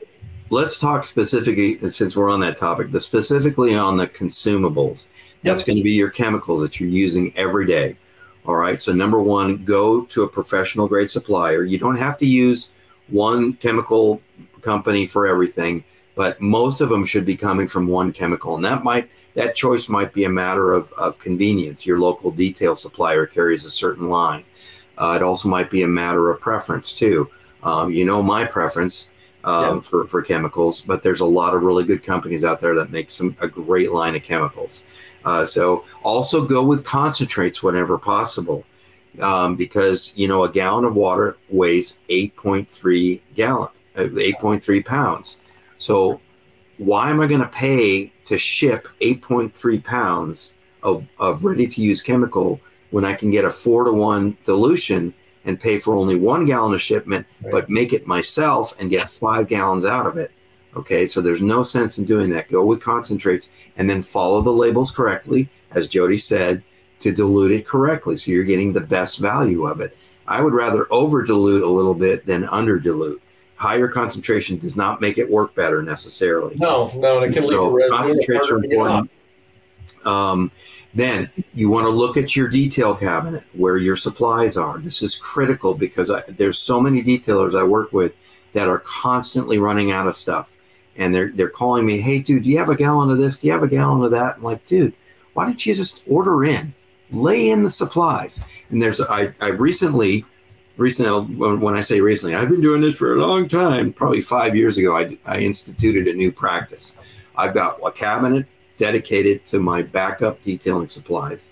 let's talk specifically, since we're on that topic, the specifically on the consumables. That's going to be your chemicals that you're using every day. All right. So number one, go to a professional grade supplier. You don't have to use one chemical company for everything, but most of them should be coming from one chemical. And that might that choice might be a matter of, of convenience. Your local detail supplier carries a certain line. Uh, it also might be a matter of preference too. Um, you know my preference um, Yeah. for, for chemicals, but there's a lot of really good companies out there that make some a great line of chemicals. Uh, so also go with concentrates whenever possible, um, because you know a gallon of water weighs 8.3 gallon, uh, 8.3 pounds. So why am I going to pay to ship 8.3 pounds of, of ready to use chemical when I can get a four to one dilution and pay for only one gallon of shipment, Right. but make it myself and get five gallons out of it? Okay, so there's no sense in doing that. Go with concentrates and then follow the labels correctly, as Jody said, to dilute it correctly. So you're getting the best value of it. I would rather over dilute a little bit than under dilute. Higher concentration does not make it work better necessarily. no no and it can leave So residue. concentrates are important. Um, then you want to look at your detail cabinet where your supplies are. This is critical because I, there's so many detailers I work with that are constantly running out of stuff, and they're they're calling me, "Hey, dude, do you have a gallon of this? Do you have a gallon of that?" I'm like, "Dude, why don't you just order in, lay in the supplies?" And there's I I recently. Recently, when when I say recently, I've been doing this for a long time. Probably five years ago, I, I instituted a new practice. I've got a cabinet dedicated to my backup detailing supplies.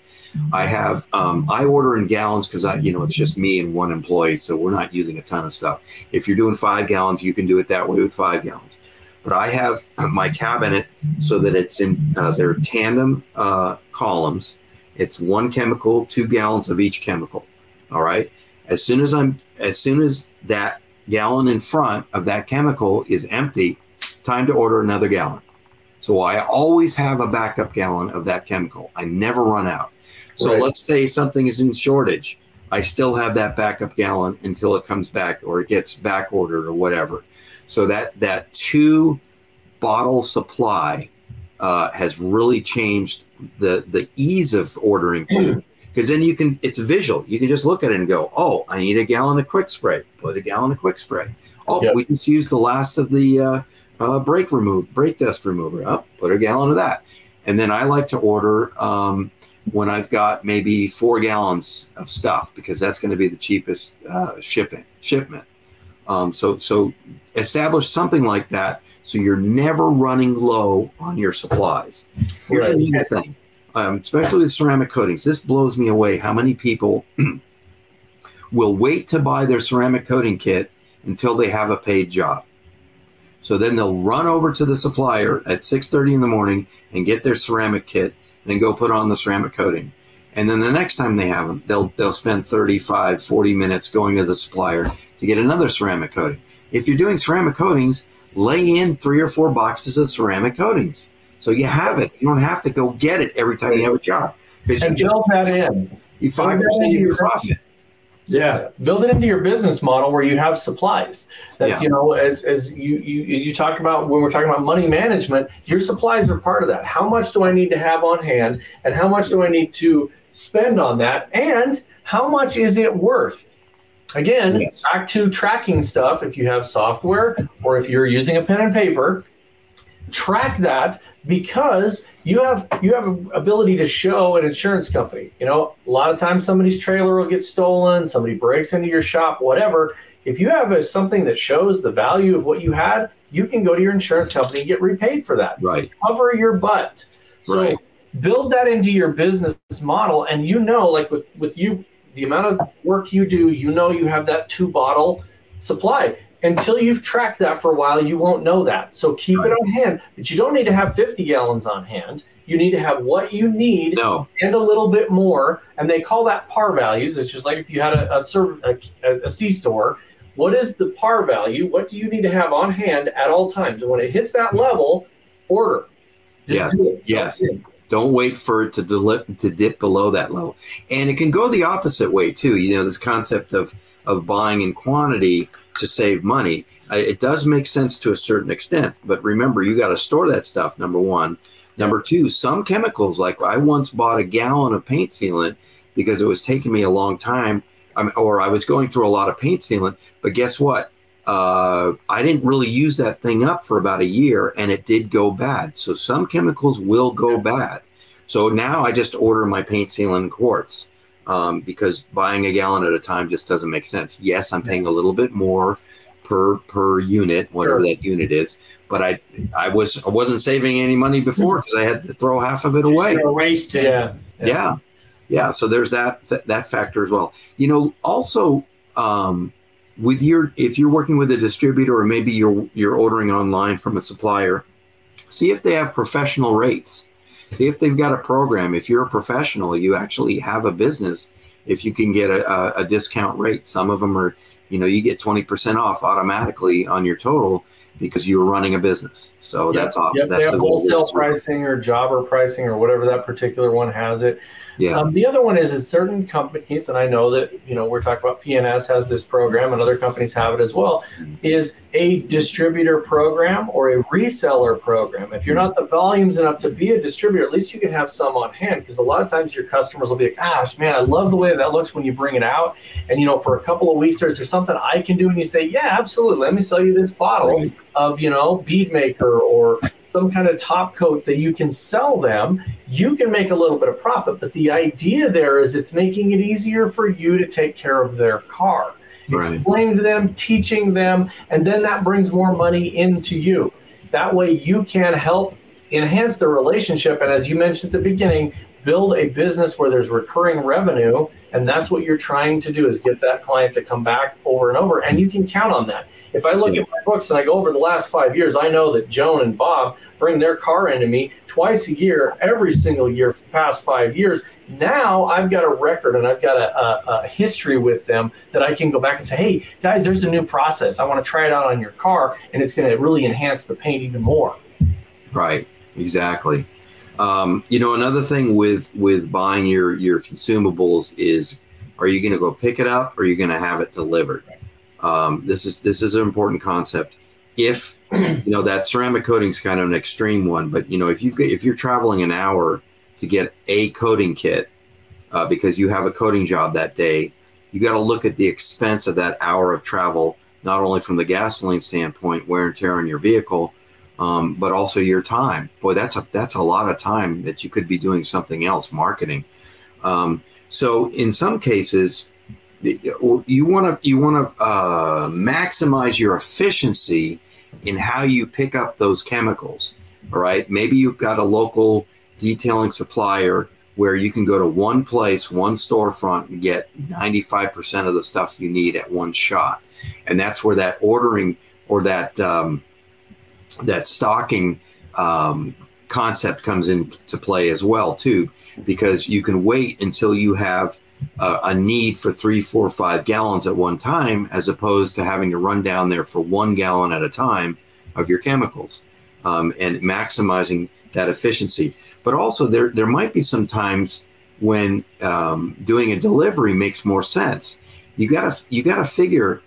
I have um, I order in gallons because I you know it's just me and one employee, so we're not using a ton of stuff. If you're doing five gallons, you can do it that way with five gallons. But I have my cabinet so that it's in uh, they're tandem uh, columns. It's one chemical, two gallons of each chemical. All right. As soon as I'm as soon as that gallon in front of that chemical is empty, time to order another gallon. So I always have a backup gallon of that chemical. I never run out. So Right. let's say something is in shortage. I still have that backup gallon until it comes back or it gets back ordered or whatever. So that that two bottle supply uh, has really changed the the ease of ordering too. Because then you can it's visual. You can just look at it and go, oh, I need a gallon of quick spray. Put a gallon of quick spray. Oh, Yep. we just used the last of the uh, uh, brake remove brake dust remover. Up, put a gallon of that. And then I like to order um, when I've got maybe four gallons of stuff because that's going to be the cheapest uh, shipping shipment. Um, so so establish something like that so you're never running low on your supplies. Here's Right. another thing, um, especially with ceramic coatings. This blows me away. How many people will wait to buy their ceramic coating kit until they have a paid job? So then they'll run over to the supplier at 6:30 in the morning and get their ceramic kit and go put on the ceramic coating. And then the next time they have them, they'll they'll spend 35, 40 minutes going to the supplier to get another ceramic coating. If you're doing ceramic coatings, lay in three or four boxes of ceramic coatings. So you have it. You don't have to go get it every time you have a job. Because you just build that in you five percent of your profit. Yeah, build it into your business model where you have supplies. That's Yeah. you know, as as you you you talk about when we're talking about money management, your supplies are part of that. How much do I need to have on hand, and how much do I need to spend on that, and how much is it worth? Again, Yes. back to tracking stuff. If you have software or if you're using a pen and paper, track that because you have you have ability to show an insurance company. You know, a lot of times somebody's trailer will get stolen, somebody breaks into your shop, whatever. If you have a, something that shows the value of what you had, you can go to your insurance company and get repaid for that. Right. Cover your butt. So Right. build that into your business model, and you know, like with with you, the amount of work you do, you know, you have that two bottle supply. Until you've tracked that for a while, you won't know that. So keep right. it on hand. But you don't need to have 50 gallons on hand. You need to have what you need no. and a little bit more. And they call that par values. It's just like if you had a, a, a, a C store. What is the par value? What do you need to have on hand at all times? And when it hits that level, order. Just yes. Yes. Don't wait for it to, dip, to dip below that level. And it can go the opposite way too. You know, this concept of, of buying in quantity to save money. It does make sense to a certain extent, but remember, you got to store that stuff, number one. Number two, some chemicals, like I once bought a gallon of paint sealant because it was taking me a long time, or I was going through a lot of paint sealant. But guess what? Uh, I didn't really use that thing up for about a year and it did go bad. So some chemicals will go bad. So now I just order my paint sealant in quarts um, because buying a gallon at a time just doesn't make sense. Yes, I'm paying a little bit more per per unit, whatever sure. that unit is. But I I was I wasn't saving any money before because I had to throw half of it away. Erased it. Yeah. yeah. yeah. Yeah. So there's that th- that factor as well. You know, also um, with your if you're working with a distributor or maybe you're you're ordering online from a supplier, see if they have professional rates. See if they've got a program. If you're a professional, you actually have a business. If you can get a, a, discount rate, some of them are, you know, you get 20% off automatically on your total because you're running a business. So yep. that's off. Yep. That's they have wholesale pricing or jobber pricing or whatever that particular one has it. Yeah. Um, the other one is is certain companies, and I know that you know we're talking about PNS has this program, and other companies have it as well. Is a distributor program or a reseller program. If you're not the volumes enough to be a distributor, at least you can have some on hand because a lot of times your customers will be like, "Gosh, man, I love the way that looks when you bring it out." And you know, for a couple of weeks, there's there something I can do, and you say, "Yeah, absolutely. Let me sell you this bottle right. of you know bead maker or some kind of top coat that you can sell them, you can make a little bit of profit. But the idea there is it's making it easier for you to take care of their car. Right. Explaining to them, teaching them, and then that brings more money into you. That way you can help enhance the relationship. And as you mentioned at the beginning, build a business where there's recurring revenue and that's what you're trying to do is get that client to come back over and over and you can count on that. If i look at my books and i go over the last five years i know that joan and bob bring their car into me twice a year every single year for the past five years. Now i've got a record and i've got a, a, a history with them that i can go back and say hey guys there's a new process. I want to try it out on your car and it's going to really enhance the paint even more. Right. Exactly um, you know, another thing with with buying your your consumables is, are you going to go pick it up or are you going to have it delivered? Um, this is this is an important concept. If you know that ceramic coating is kind of an extreme one, but you know if you've got, if you're traveling an hour to get a coating kit uh, because you have a coating job that day, you got to look at the expense of that hour of travel, not only from the gasoline standpoint, wear and tear on your vehicle, um, but also your time. Boy, that's a that's a lot of time that you could be doing something else, marketing. Um, so in some cases, you want to you want to uh, maximize your efficiency in how you pick up those chemicals. All right, maybe you've got a local detailing supplier where you can go to one place, one storefront, and get 95% of the stuff you need at one shot. And that's where that ordering or that um, that stocking um, concept comes into play as well too, because you can wait until you have a, a need for three, four, five gallons at one time, as opposed to having to run down there for one gallon at a time of your chemicals um, and maximizing that efficiency. But also, there there might be some times when um, doing a delivery makes more sense. You gotta you gotta figure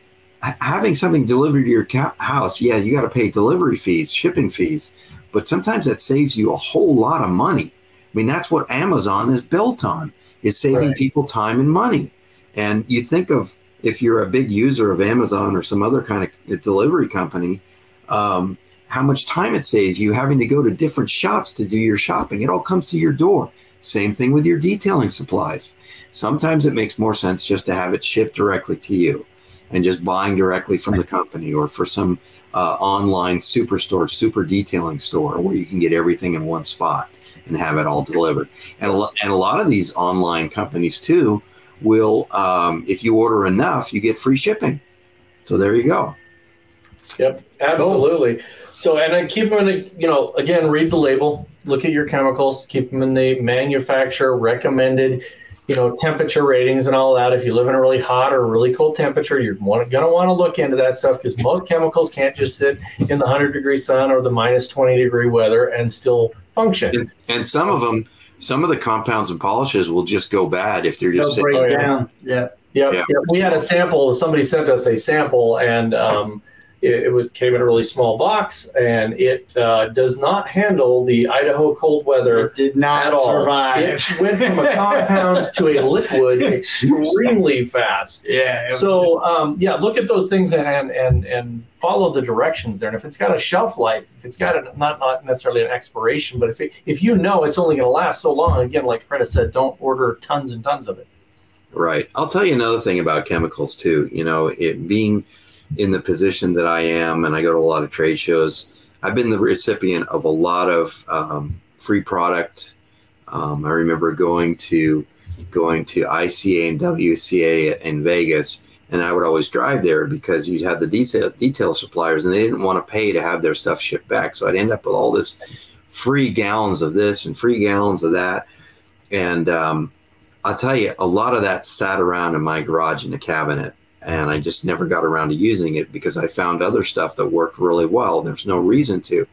having something delivered to your house, yeah, you got to pay delivery fees, shipping fees, but sometimes that saves you a whole lot of money. I mean, that's what Amazon is built on, is saving right. people time and money. And you think of if you're a big user of Amazon or some other kind of delivery company, um, how much time it saves you having to go to different shops to do your shopping. It all comes to your door. Same thing with your detailing supplies. Sometimes it makes more sense just to have it shipped directly to you and just buying directly from the company or for some uh, online superstore, super detailing store where you can get everything in one spot and have it all delivered. And a, and a lot of these online companies too will, um, if you order enough, you get free shipping. So there you go. Yep, absolutely. Cool. So, and then keep them in, a, you know, again, read the label, look at your chemicals, keep them in the manufacturer recommended, you know, temperature ratings and all that. If you live in a really hot or really cold temperature, you're going to want to look into that stuff because most chemicals can't just sit in the 100 degree sun or the minus 20 degree weather and still function. And, and some of them, some of the compounds and polishes will just go bad if they're just They'll break down. Yeah. Yeah. Yep. We had a sample. Somebody sent us a sample, and um, it, it, was came in a really small box, and it uh, does not handle the Idaho cold weather. It did not survive. It went from a compound to a liquid extremely fast. Yeah. So um, yeah, look at those things and and and follow the directions there. And if it's got a shelf life, if it's got a, not not necessarily an expiration, but if it, if you know it's only going to last so long, again, like Prentice said, don't order tons and tons of it. Right. I'll tell you another thing about chemicals too. You know, it being in the position that I am, and I go to a lot of trade shows, I've been the recipient of a lot of um, free product. Um, I remember going to going to ICA and WCA in Vegas, and I would always drive there because you'd have the detail, detail suppliers, and they didn't want to pay to have their stuff shipped back. So I'd end up with all this free gallons of this and free gallons of that, and um, I'll tell you, a lot of that sat around in my garage in the cabinet and I just never got around to using it because I found other stuff that worked really well. There's no reason to.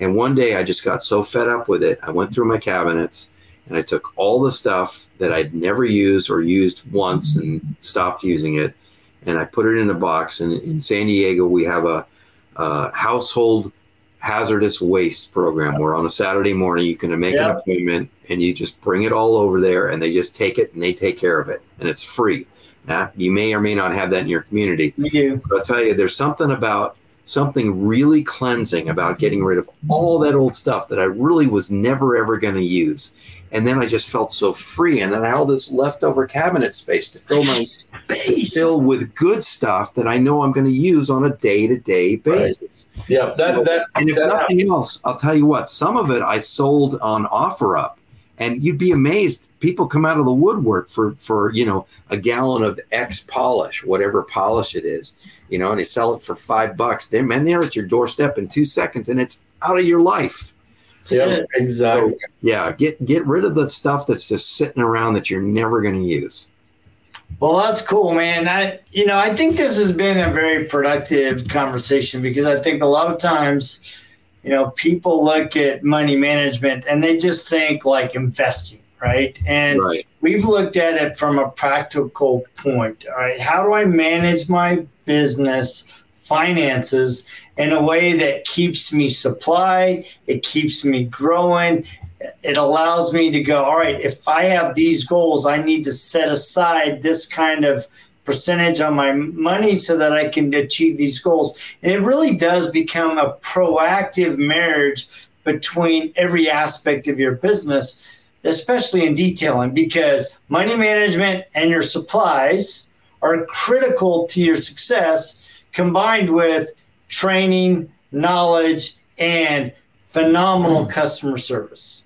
And one day I just got so fed up with it. I went through my cabinets and I took all the stuff that I'd never used or used once and stopped using it. And I put it in a box. And in San Diego, we have a, a household hazardous waste program where on a Saturday morning you can make yep. an appointment and you just bring it all over there and they just take it and they take care of it. And it's free you may or may not have that in your community. You do. But I'll tell you, there's something about something really cleansing about getting rid of all that old stuff that I really was never ever going to use. And then I just felt so free. And then I had all this leftover cabinet space to fill my to fill with good stuff that I know I'm going to use on a day to day basis. Right. Yeah, that, that and if that nothing else, I'll tell you what. Some of it I sold on OfferUp and you'd be amazed people come out of the woodwork for for you know a gallon of x polish whatever polish it is you know and they sell it for five bucks. They're man they're at your doorstep in two seconds and it's out of your life. Yeah. exactly. So, yeah get get rid of the stuff that's just sitting around that you're never going to use. Well that's cool man. I you know i think this has been a very productive conversation because i think a lot of times you know, people look at money management and they just think like investing, right? And right. we've looked at it from a practical point. All right, how do I manage my business finances in a way that keeps me supplied, it keeps me growing, it allows me to go, all right, if I have these goals, I need to set aside this kind of percentage on my money so that I can achieve these goals. And it really does become a proactive marriage between every aspect of your business, especially in detailing, because money management and your supplies are critical to your success combined with training, knowledge, and phenomenal mm. customer service.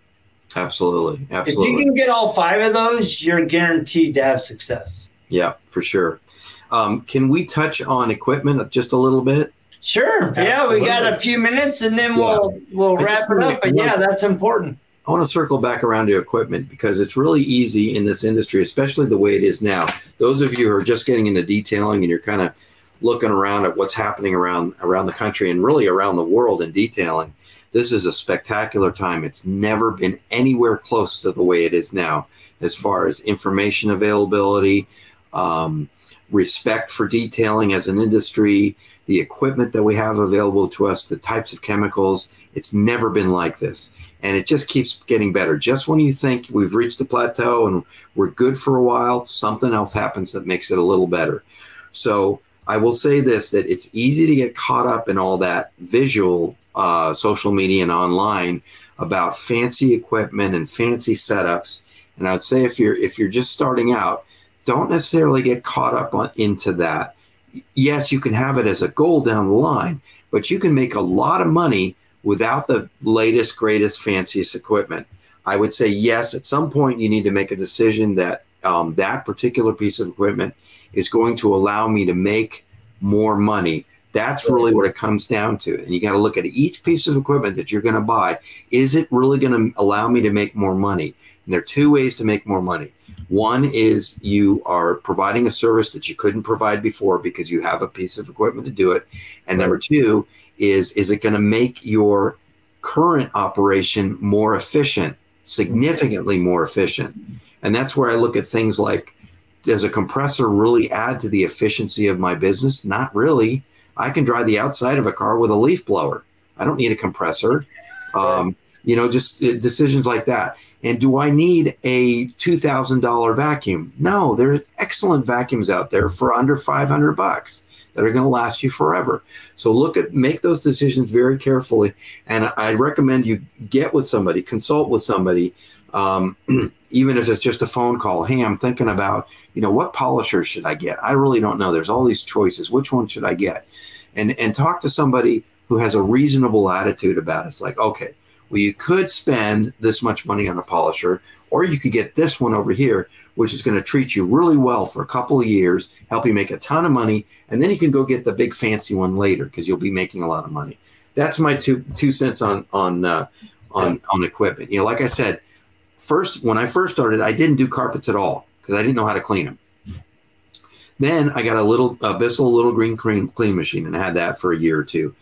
Absolutely. Absolutely. If you can get all five of those, you're guaranteed to have success. Yeah, for sure. Um, can we touch on equipment just a little bit? Sure. Absolutely. Yeah, we got a few minutes, and then we'll we'll wrap it up. But yeah, that's important. I want to circle back around to equipment because it's really easy in this industry, especially the way it is now. Those of you who are just getting into detailing and you're kind of looking around at what's happening around around the country and really around the world in detailing, this is a spectacular time. It's never been anywhere close to the way it is now as far as information availability, um, respect for detailing as an industry, the equipment that we have available to us, the types of chemicals. It's never been like this. And it just keeps getting better. Just when you think we've reached the plateau and we're good for a while, something else happens that makes it a little better. So I will say this that it's easy to get caught up in all that visual uh, social media and online about fancy equipment and fancy setups. And I'd say if you're if you're just starting out, don't necessarily get caught up on, into that. Yes, you can have it as a goal down the line, but you can make a lot of money without the latest, greatest, fanciest equipment. I would say yes. At some point, you need to make a decision that um, that particular piece of equipment is going to allow me to make more money. That's really what it comes down to. And you got to look at each piece of equipment that you're going to buy. Is it really going to allow me to make more money? And there are two ways to make more money. One is you are providing a service that you couldn't provide before because you have a piece of equipment to do it. And number two is is it going to make your current operation more efficient, significantly more efficient? And that's where I look at things like does a compressor really add to the efficiency of my business? Not really. I can dry the outside of a car with a leaf blower. I don't need a compressor. Um, you know, just uh, decisions like that. And do I need a $2,000 vacuum? No, there are excellent vacuums out there for under 500 bucks that are going to last you forever. So look at make those decisions very carefully and I recommend you get with somebody, consult with somebody um, even if it's just a phone call. Hey, I'm thinking about, you know, what polisher should I get? I really don't know. There's all these choices. Which one should I get? And and talk to somebody who has a reasonable attitude about it. It's like, okay, well, you could spend this much money on a polisher, or you could get this one over here, which is going to treat you really well for a couple of years, help you make a ton of money, and then you can go get the big fancy one later because you'll be making a lot of money. That's my two two cents on on uh, on on equipment. You know, like I said, first when I first started, I didn't do carpets at all because I didn't know how to clean them. Then I got a little a Bissell little green clean, clean machine and I had that for a year or two.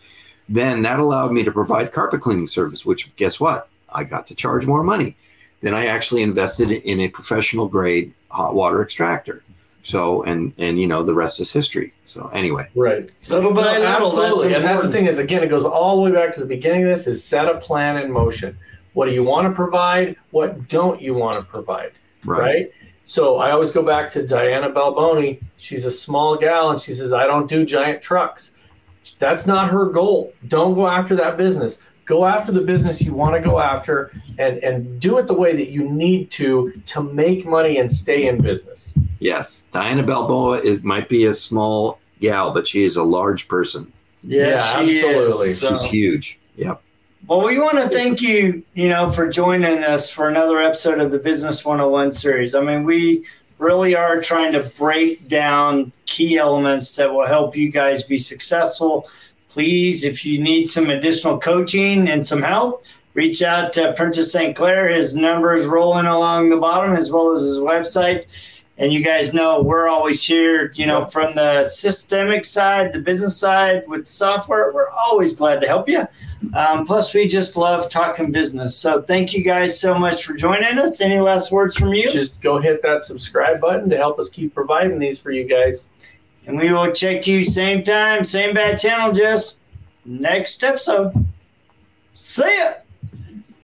Then that allowed me to provide carpet cleaning service, which guess what? I got to charge more money. Then I actually invested in a professional grade hot water extractor. So and and you know the rest is history. So anyway, right, little by no, little, absolutely, that's and that's the thing is again, it goes all the way back to the beginning of this: is set a plan in motion. What do you want to provide? What don't you want to provide? right, right? So I always go back to Diana Balboni. She's a small gal, and she says, "I don't do giant trucks." That's not her goal. Don't go after that business. Go after the business you want to go after, and and do it the way that you need to to make money and stay in business. yes, Diana Balboni is might be a small gal, but she is a large person. Yeah, Yeah, she absolutely. Is, so. She's huge. Yep. Well, we want to thank you, you know, for joining us for another episode of the Business 101 series. I mean, we really are trying to break down key elements that will help you guys be successful. Please, if you need some additional coaching and some help, reach out to Prentice St. Clair. His number is rolling along the bottom as well as his website. And you guys know we're always here, you know, from the systemic side, the business side with software. We're always glad to help you. Um, plus, we just love talking business. So, thank you guys so much for joining us. Any last words from you? Just go hit that subscribe button to help us keep providing these for you guys. And we will check you same time, same bad channel, just next episode. See ya.